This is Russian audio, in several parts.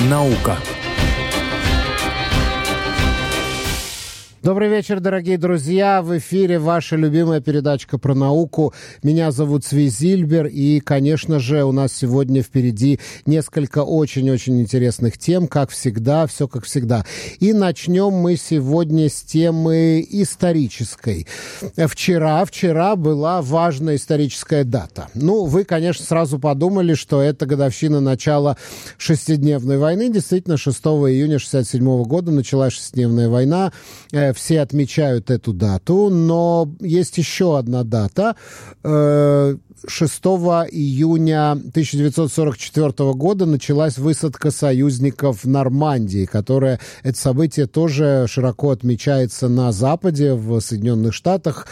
Наука. Добрый вечер, дорогие друзья. В эфире ваша любимая передачка про науку. Меня зовут Сви Зильбер. И, конечно же, у нас сегодня впереди несколько очень-очень интересных тем, как всегда, все как всегда. И начнем мы сегодня с темы исторической. Вчера, вчера была важная историческая дата. Ну, вы, конечно, сразу подумали, что это годовщина начала шестидневной войны. Действительно, 6 июня 67 года началась шестидневная война э, все отмечают эту дату, но есть еще одна дата. 6 э, июня 1944 года началась высадка союзников в Нормандии, которая, это событие тоже широко отмечается на Западе, в Соединенных Штатах.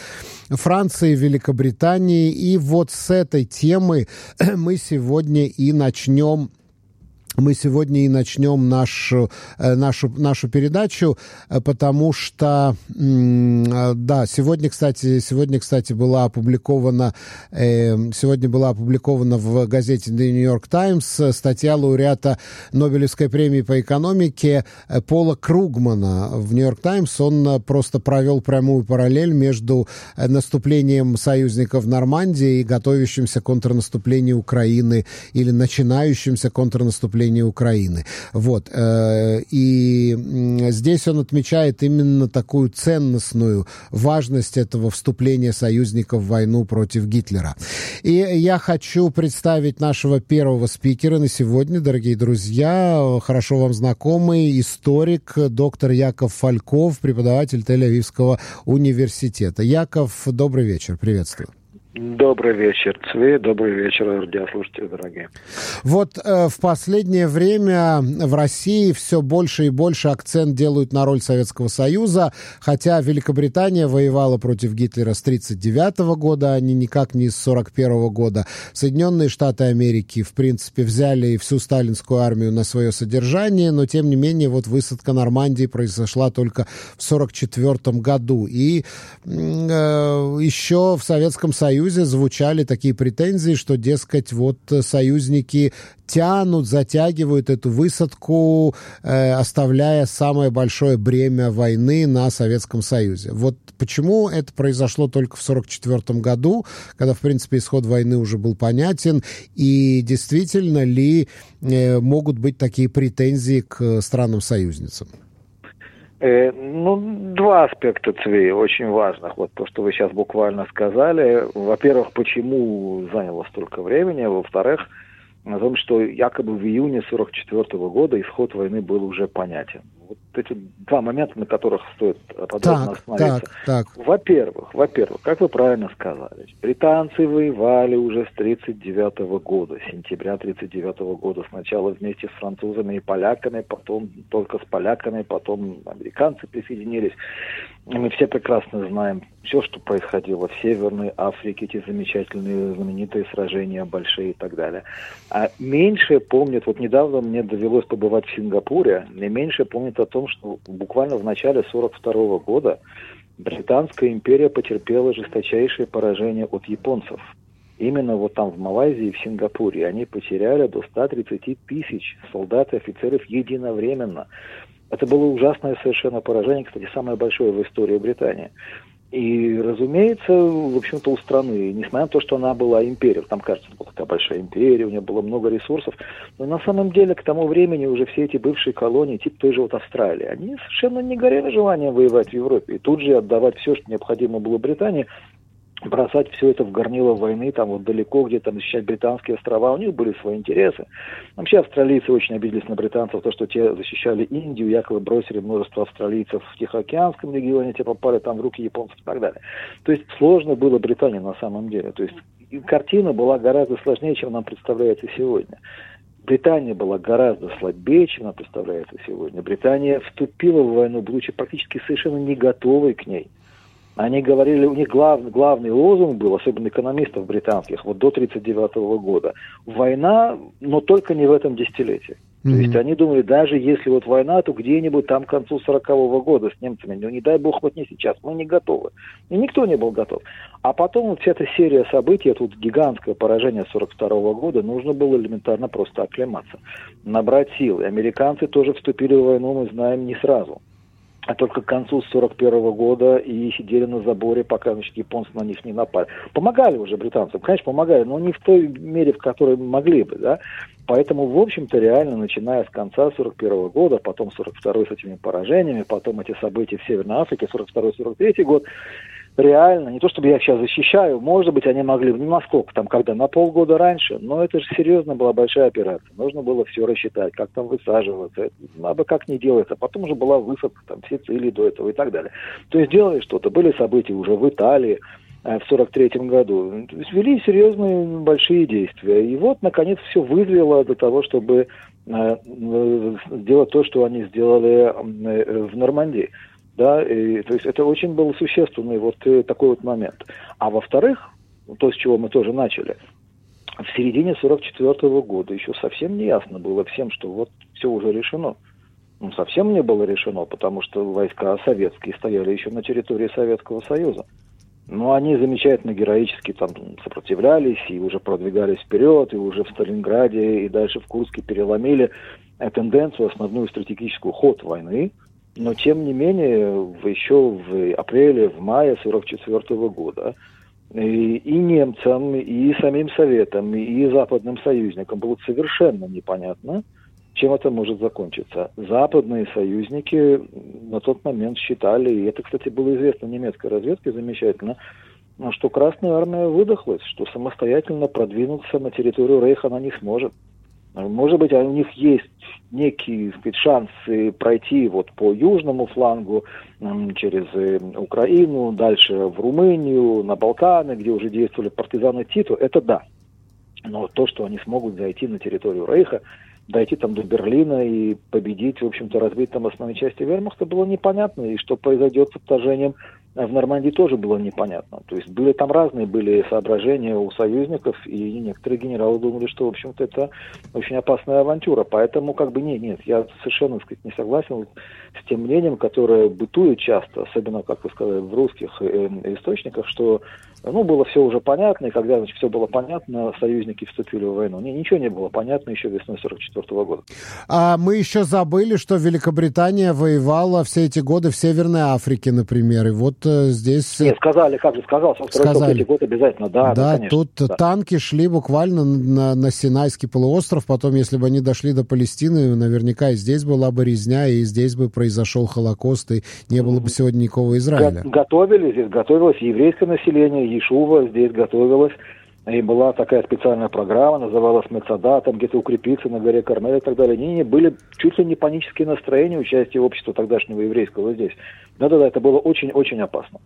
Франции, Великобритании. И вот с этой темы мы сегодня и начнем мы сегодня и начнем нашу, э, нашу, нашу передачу, э, потому что, э, да, сегодня, кстати, сегодня, кстати, была опубликована, сегодня была опубликована в газете The New York Times статья лауреата Нобелевской премии по экономике Пола Кругмана в New York Times. Он просто провел прямую параллель между наступлением союзников в Нормандии и готовящимся контрнаступлению Украины или начинающимся контрнаступлением наступления Украины. Вот. Э, и здесь он отмечает именно такую ценностную важность этого вступления союзников в войну против Гитлера. И я хочу представить нашего первого спикера на сегодня, дорогие друзья, хорошо вам знакомый историк, доктор Яков Фальков, преподаватель Тель-Авивского университета. Яков, добрый вечер, приветствую. Добрый вечер, Цве. Добрый вечер, радиослушатели дорогие. Вот э, в последнее время в России все больше и больше акцент делают на роль Советского Союза, хотя Великобритания воевала против Гитлера с 1939 года, а не никак не с 1941 года. Соединенные Штаты Америки, в принципе, взяли всю сталинскую армию на свое содержание, но, тем не менее, вот высадка Нормандии произошла только в 1944 году. И э, еще в Советском Союзе Союзе звучали такие претензии, что, дескать, вот союзники тянут, затягивают эту высадку, э, оставляя самое большое бремя войны на Советском Союзе. Вот почему это произошло только в 1944 году, когда, в принципе, исход войны уже был понятен, и действительно ли э, могут быть такие претензии к странам-союзницам? Э, ну, два аспекта ЦВИ очень важных. Вот то, что вы сейчас буквально сказали. Во-первых, почему заняло столько времени. Во-вторых, о том, что якобы в июне 1944 года исход войны был уже понятен. Вот эти два момента, на которых стоит подробно так, остановиться. Так, так. Во-первых, во-первых, как вы правильно сказали, британцы воевали уже с 1939 года, с сентября 1939 года, сначала вместе с французами и поляками, потом только с поляками, потом американцы присоединились. Мы все прекрасно знаем все, что происходило в Северной Африке, эти замечательные знаменитые сражения большие и так далее. А меньше помнят, вот недавно мне довелось побывать в Сингапуре, мне меньше помнят о том, что буквально в начале 1942 года Британская империя потерпела жесточайшее поражение от японцев. Именно вот там в Малайзии и в Сингапуре они потеряли до 130 тысяч солдат и офицеров единовременно. Это было ужасное совершенно поражение, кстати, самое большое в истории Британии. И, разумеется, в общем-то, у страны, несмотря на то, что она была империей, там, кажется, была такая большая империя, у нее было много ресурсов, но на самом деле к тому времени уже все эти бывшие колонии, типа той же вот Австралии, они совершенно не горели желанием воевать в Европе и тут же отдавать все, что необходимо было Британии, бросать все это в горнило войны, там вот далеко, где там защищать британские острова, у них были свои интересы. Вообще австралийцы очень обиделись на британцев, то, что те защищали Индию, якобы бросили множество австралийцев в Тихоокеанском регионе, те попали там в руки японцев и так далее. То есть сложно было Британии на самом деле. То есть картина была гораздо сложнее, чем нам представляется сегодня. Британия была гораздо слабее, чем она представляется сегодня. Британия вступила в войну, будучи практически совершенно не готовой к ней – они говорили, у них глав, главный лозунг был, особенно экономистов британских, вот до 1939 года, война, но только не в этом десятилетии. То mm-hmm. есть они думали, даже если вот война, то где-нибудь там к концу 40-го года с немцами, ну не дай бог вот не сейчас, мы не готовы. И никто не был готов. А потом вот вся эта серия событий, это вот гигантское поражение 42-го года, нужно было элементарно просто оклематься, набрать силы. Американцы тоже вступили в войну, мы знаем, не сразу а только к концу 41 -го года и сидели на заборе, пока значит, японцы на них не напали. Помогали уже британцам, конечно, помогали, но не в той мере, в которой могли бы, да. Поэтому, в общем-то, реально, начиная с конца 41 -го года, потом 42 с этими поражениями, потом эти события в Северной Африке, 42-43 год, реально, не то чтобы я их сейчас защищаю, может быть, они могли, ну, насколько там, когда, на полгода раньше, но это же серьезно была большая операция. Нужно было все рассчитать, как там высаживаться, это надо как не делается. Потом уже была высадка, там, все цели до этого и так далее. То есть делали что-то. Были события уже в Италии, э, в 43 году. То вели серьезные большие действия. И вот, наконец, все вызрело до того, чтобы э, сделать то, что они сделали э, в Нормандии. Да, и, то есть это очень был существенный вот э, такой вот момент. А во-вторых, то, с чего мы тоже начали, в середине 44 -го года еще совсем не ясно было всем, что вот все уже решено. Ну, совсем не было решено, потому что войска советские стояли еще на территории Советского Союза. Но они замечательно героически там сопротивлялись и уже продвигались вперед, и уже в Сталинграде и дальше в Курске переломили тенденцию, основную стратегическую ход войны, но, тем не менее, еще в апреле, в мае 1944 года и, и немцам, и самим Советам, и западным союзникам было совершенно непонятно, чем это может закончиться. Западные союзники на тот момент считали, и это, кстати, было известно немецкой разведке замечательно, что Красная Армия выдохлась, что самостоятельно продвинуться на территорию Рейха она не сможет. Может быть, у них есть некие шансы пройти вот по южному флангу через э, Украину, дальше в Румынию, на Балканы, где уже действовали партизаны Титу, это да. Но то, что они смогут зайти на территорию Рейха, дойти там до Берлина и победить, в общем-то, разбить там основные части вермахта, было непонятно. И что произойдет с вторжением в Нормандии тоже было непонятно. То есть были там разные были соображения у союзников, и некоторые генералы думали, что, в общем-то, это очень опасная авантюра. Поэтому, как бы, нет, нет, я совершенно, так сказать, не согласен с тем мнением, которое бытует часто, особенно, как вы сказали, в русских э, источниках, что ну, было все уже понятно, и когда значит, все было понятно, союзники вступили в войну. Не, ничего не было понятно еще весной 44 года. А мы еще забыли, что Великобритания воевала все эти годы в Северной Африке, например, и вот здесь... Нет, сказали, как же сказал, со сказали. год обязательно, да. Да, да конечно, тут да. танки шли буквально на, на Синайский полуостров, потом, если бы они дошли до Палестины, наверняка и здесь была бы резня, и здесь бы произошел Холокост, и не было бы сегодня никакого Израиля. Готовили, здесь готовилось еврейское население, Ешува здесь готовилась, и была такая специальная программа, называлась Мецада, там где-то укрепиться на горе Кармель и так далее. Они не, были чуть ли не панические настроения участия общества тогдашнего еврейского здесь. Да-да-да, это было очень-очень опасно.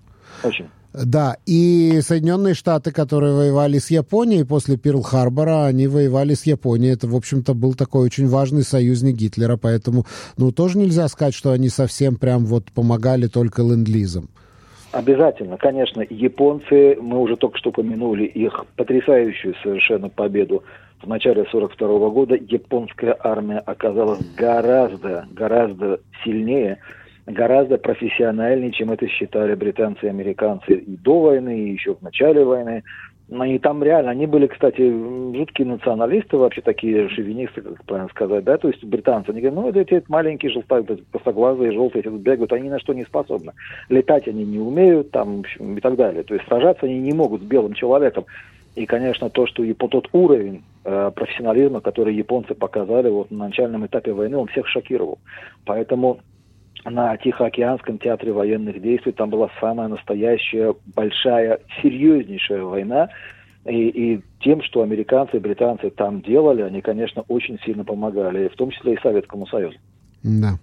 Очень. Да, и Соединенные Штаты, которые воевали с Японией после Перл-Харбора, они воевали с Японией. Это, в общем-то, был такой очень важный союзник Гитлера, поэтому, ну, тоже нельзя сказать, что они совсем прям вот помогали только ленд-лизом. Обязательно, конечно, японцы, мы уже только что упомянули их потрясающую совершенно победу в начале 42 -го года. Японская армия оказалась гораздо, гораздо сильнее, гораздо профессиональнее, чем это считали британцы и американцы и до войны, и еще в начале войны. И там реально, они были, кстати, жуткие националисты, вообще такие шовинисты, как правильно сказать, да, то есть британцы, они говорят, ну, эти, эти маленькие желтые, костоглазые, желтые, эти бегают, они ни на что не способны. Летать они не умеют, там, в общем, и так далее. То есть сражаться они не могут с белым человеком. И, конечно, то, что тот уровень э, профессионализма, который японцы показали вот на начальном этапе войны, он всех шокировал. Поэтому на Тихоокеанском театре военных действий. Там была самая настоящая, большая, серьезнейшая война. И, и тем, что американцы и британцы там делали, они, конечно, очень сильно помогали, в том числе и Советскому Союзу. Да.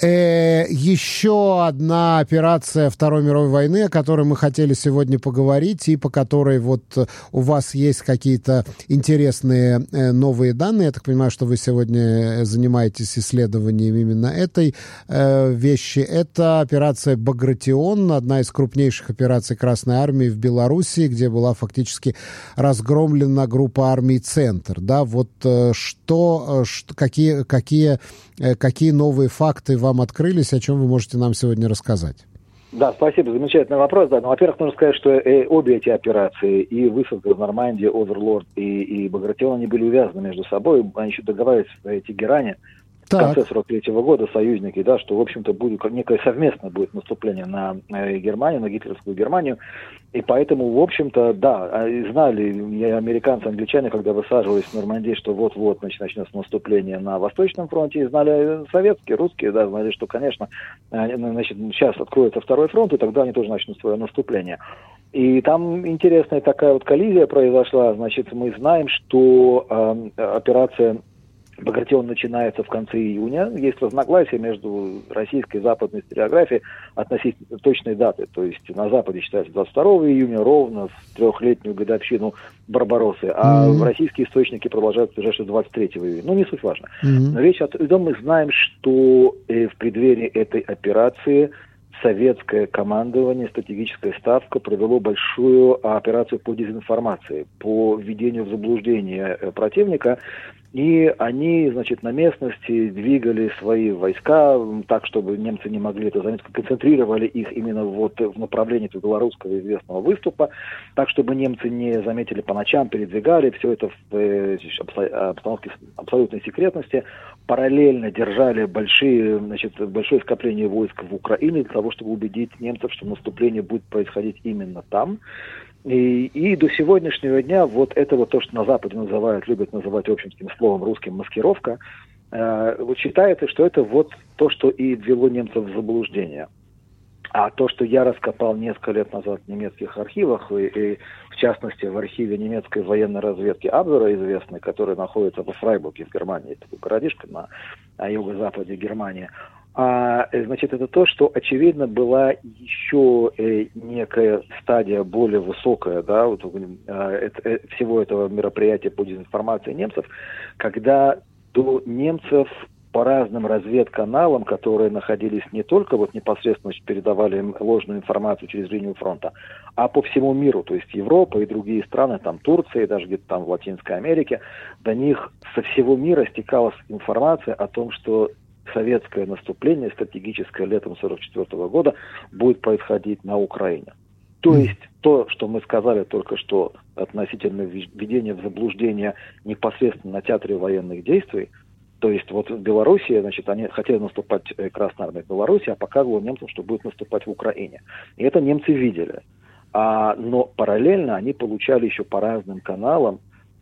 Э, еще одна операция Второй мировой войны, о которой мы хотели сегодня поговорить, и по которой вот у вас есть какие-то интересные э, новые данные. Я так понимаю, что вы сегодня занимаетесь исследованием именно этой э, вещи. Это операция «Багратион», одна из крупнейших операций Красной Армии в Белоруссии, где была фактически разгромлена группа армий «Центр». Да, вот э, что, э, какие, какие, э, какие новые факты вам открылись, о чем вы можете нам сегодня рассказать? Да, спасибо, замечательный вопрос. Да, ну, во-первых, нужно сказать, что э, обе эти операции, и высадка в Нормандии, Оверлорд и, и Багратион, они были увязаны между собой. Они еще договаривались в Тегеране так. в конце 43 -го года союзники, да, что, в общем-то, будет некое совместное будет наступление на Германию, на гитлеровскую Германию. И поэтому, в общем-то, да, а, знали американцы, англичане, когда высаживались в Нормандии, что вот-вот начнется наступление на Восточном фронте, и знали советские, русские, да, знали, что, конечно, значит, сейчас откроется второй фронт, и тогда они тоже начнут свое наступление. И там интересная такая вот коллизия произошла. Значит, мы знаем, что э, операция Багратион начинается в конце июня. Есть разногласия между российской и западной историографией относительно точной даты. То есть на Западе считается 22 июня, ровно в трехлетнюю годовщину Барбаросы, а mm-hmm. российские источники продолжают что 23 июня. Ну, не суть важно. Mm-hmm. Но речь о том, мы знаем, что э, в преддверии этой операции советское командование, стратегическая ставка провело большую операцию по дезинформации, по введению в заблуждение э, противника и они, значит, на местности двигали свои войска так, чтобы немцы не могли это занять, концентрировали их именно вот в направлении этого белорусского известного выступа, так, чтобы немцы не заметили по ночам, передвигали все это в э, обстановке абсолютной секретности, параллельно держали большие, значит, большое скопление войск в Украине для того, чтобы убедить немцев, что наступление будет происходить именно там. И, и до сегодняшнего дня вот это вот то, что на Западе называют, любят называть общим словом русским маскировка, э, считается, что это вот то, что и ввело немцев в заблуждение. А то, что я раскопал несколько лет назад в немецких архивах, и, и в частности в архиве немецкой военной разведки Абвера известный, который находится во Фрайбурге в Германии, такой городишко на, на юго-западе Германии, а, э, значит, это то, что, очевидно, была еще э, некая стадия более высокая, да, вот, э, это, э, всего этого мероприятия по дезинформации немцев, когда до немцев по разным разведканалам, которые находились не только вот непосредственно передавали им ложную информацию через линию фронта, а по всему миру, то есть Европа и другие страны, там Турция, даже где-то там в Латинской Америке, до них со всего мира стекалась информация о том, что советское наступление стратегическое летом 1944 года будет происходить на Украине. То есть то, что мы сказали только что относительно введения в заблуждение непосредственно на театре военных действий, то есть вот в Белоруссии, значит, они хотели наступать э, Красная Армия в Беларуси, а показывало немцам, что будет наступать в Украине. И это немцы видели. А, но параллельно они получали еще по разным каналам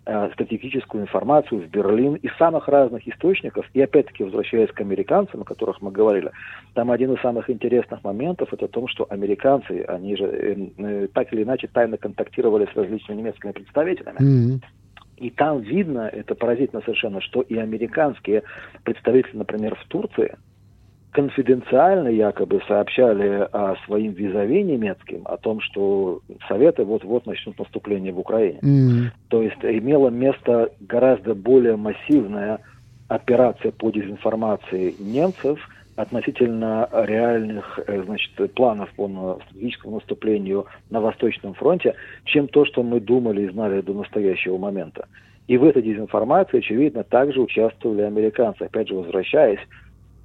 Э, стратегическую информацию в Берлин из самых разных источников. И опять-таки, возвращаясь к американцам, о которых мы говорили, там один из самых интересных моментов это то, что американцы, они же э, э, так или иначе тайно контактировали с различными немецкими представителями. Mm-hmm. И там видно, это поразительно совершенно, что и американские представители, например, в Турции, конфиденциально якобы сообщали о своим визави немецким о том, что Советы вот-вот начнут наступление в Украине. Mm-hmm. То есть имела место гораздо более массивная операция по дезинформации немцев относительно реальных э, значит, планов по стратегическому наступлению на Восточном фронте, чем то, что мы думали и знали до настоящего момента. И в этой дезинформации, очевидно, также участвовали американцы. Опять же, возвращаясь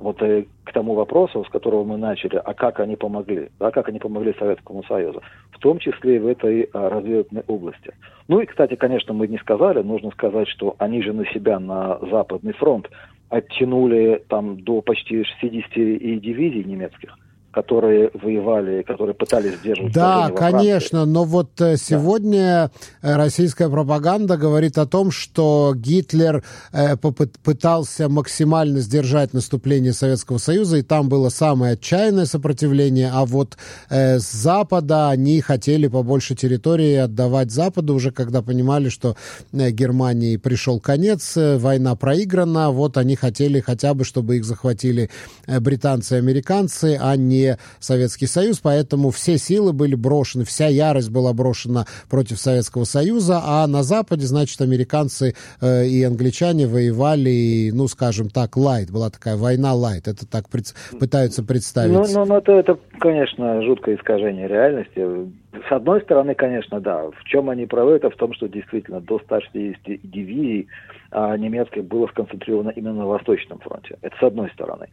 вот э, к тому вопросу, с которого мы начали, а как они помогли, да, как они помогли Советскому Союзу, в том числе и в этой а, разведывательной области. Ну и, кстати, конечно, мы не сказали, нужно сказать, что они же на себя, на Западный фронт, оттянули там до почти 60 и дивизий немецких. Которые воевали, которые пытались сдерживать Да, конечно, но вот э, сегодня да. российская пропаганда говорит о том, что Гитлер э, пытался максимально сдержать наступление Советского Союза, и там было самое отчаянное сопротивление, а вот э, с Запада они хотели побольше территории отдавать Западу, уже когда понимали, что Германии пришел конец, война проиграна, вот они хотели хотя бы, чтобы их захватили британцы и американцы, а не Советский Союз, поэтому все силы были брошены, вся ярость была брошена против Советского Союза, а на Западе, значит, американцы э, и англичане воевали, ну, скажем так, лайт, была такая война лайт, это так пред, пытаются представить. Ну, ну, ну это, это, конечно, жуткое искажение реальности. С одной стороны, конечно, да, в чем они правы, это в том, что действительно до 160 дивизий а, немецких было сконцентрировано именно на Восточном фронте. Это с одной стороны.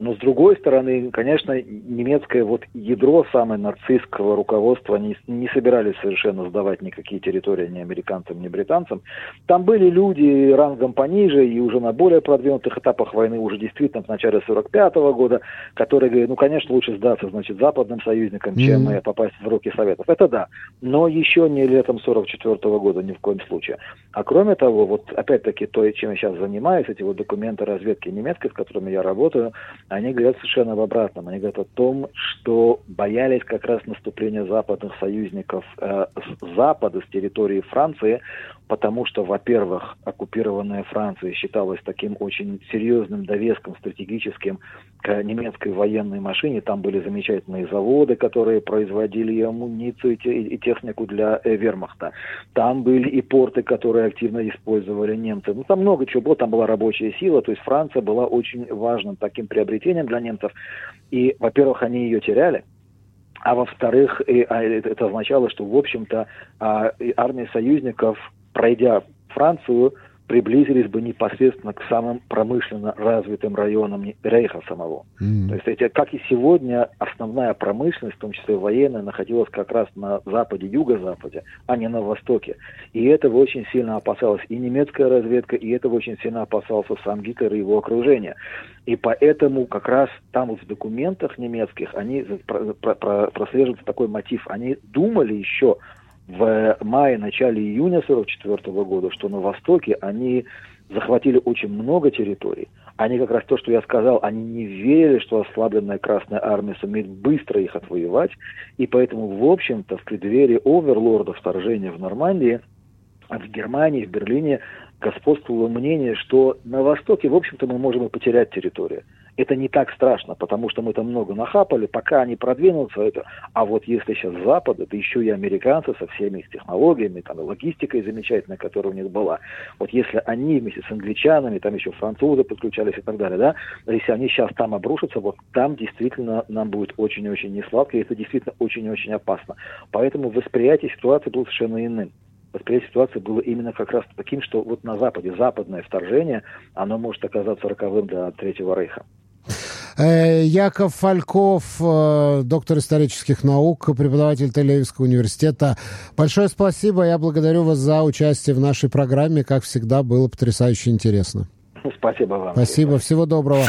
Но с другой стороны, конечно, немецкое вот ядро самое нацистского руководства не, не собирались совершенно сдавать никакие территории ни американцам, ни британцам. Там были люди рангом пониже и уже на более продвинутых этапах войны, уже действительно в начале 45 -го года, которые говорят, ну, конечно, лучше сдаться, значит, западным союзникам, чем mm-hmm. попасть в руки Советов. Это да. Но еще не летом 44 -го года ни в коем случае. А кроме того, вот опять-таки то, чем я сейчас занимаюсь, эти вот документы разведки немецкой, с которыми я работаю, они говорят совершенно об обратном. Они говорят о том, что боялись как раз наступления западных союзников э, с запада, с территории Франции, потому что, во-первых, оккупированная Франция считалась таким очень серьезным довеском стратегическим к немецкой военной машине. Там были замечательные заводы, которые производили амуницию, и технику для э, вермахта. Там были и порты, которые активно использовали немцы. Ну, там много чего было, там была рабочая сила, то есть Франция была очень важным таким приобретением для немцев. И, во-первых, они ее теряли, а во-вторых, а, это означало, что, в общем-то, а, армия союзников пройдя Францию, приблизились бы непосредственно к самым промышленно развитым районам Рейха самого. Mm. То есть, эти, как и сегодня, основная промышленность, в том числе военная, находилась как раз на западе, юго-западе, а не на востоке. И этого очень сильно опасалась и немецкая разведка, и этого очень сильно опасался сам Гитлер и его окружение. И поэтому как раз там вот в документах немецких они прослеживается такой мотив. Они думали еще в мае, начале июня 1944 года, что на Востоке они захватили очень много территорий. Они как раз то, что я сказал, они не верили, что ослабленная Красная Армия сумеет быстро их отвоевать, и поэтому, в общем-то, в преддверии оверлорда вторжения в Нормандии, в Германии, в Берлине господствовало мнение, что на Востоке, в общем-то, мы можем и потерять территорию это не так страшно, потому что мы там много нахапали, пока они продвинутся, это... а вот если сейчас Запад, это еще и американцы со всеми их технологиями, там, и логистикой замечательной, которая у них была, вот если они вместе с англичанами, там еще французы подключались и так далее, да, если они сейчас там обрушатся, вот там действительно нам будет очень-очень несладко, и это действительно очень-очень опасно. Поэтому восприятие ситуации было совершенно иным восприятие ситуации было именно как раз таким, что вот на Западе западное вторжение, оно может оказаться роковым для Третьего Рейха. Э, Яков Фальков, э, доктор исторических наук, преподаватель Тель-Авивского университета. Большое спасибо. Я благодарю вас за участие в нашей программе. Как всегда, было потрясающе интересно. Спасибо вам. Спасибо. Всего доброго.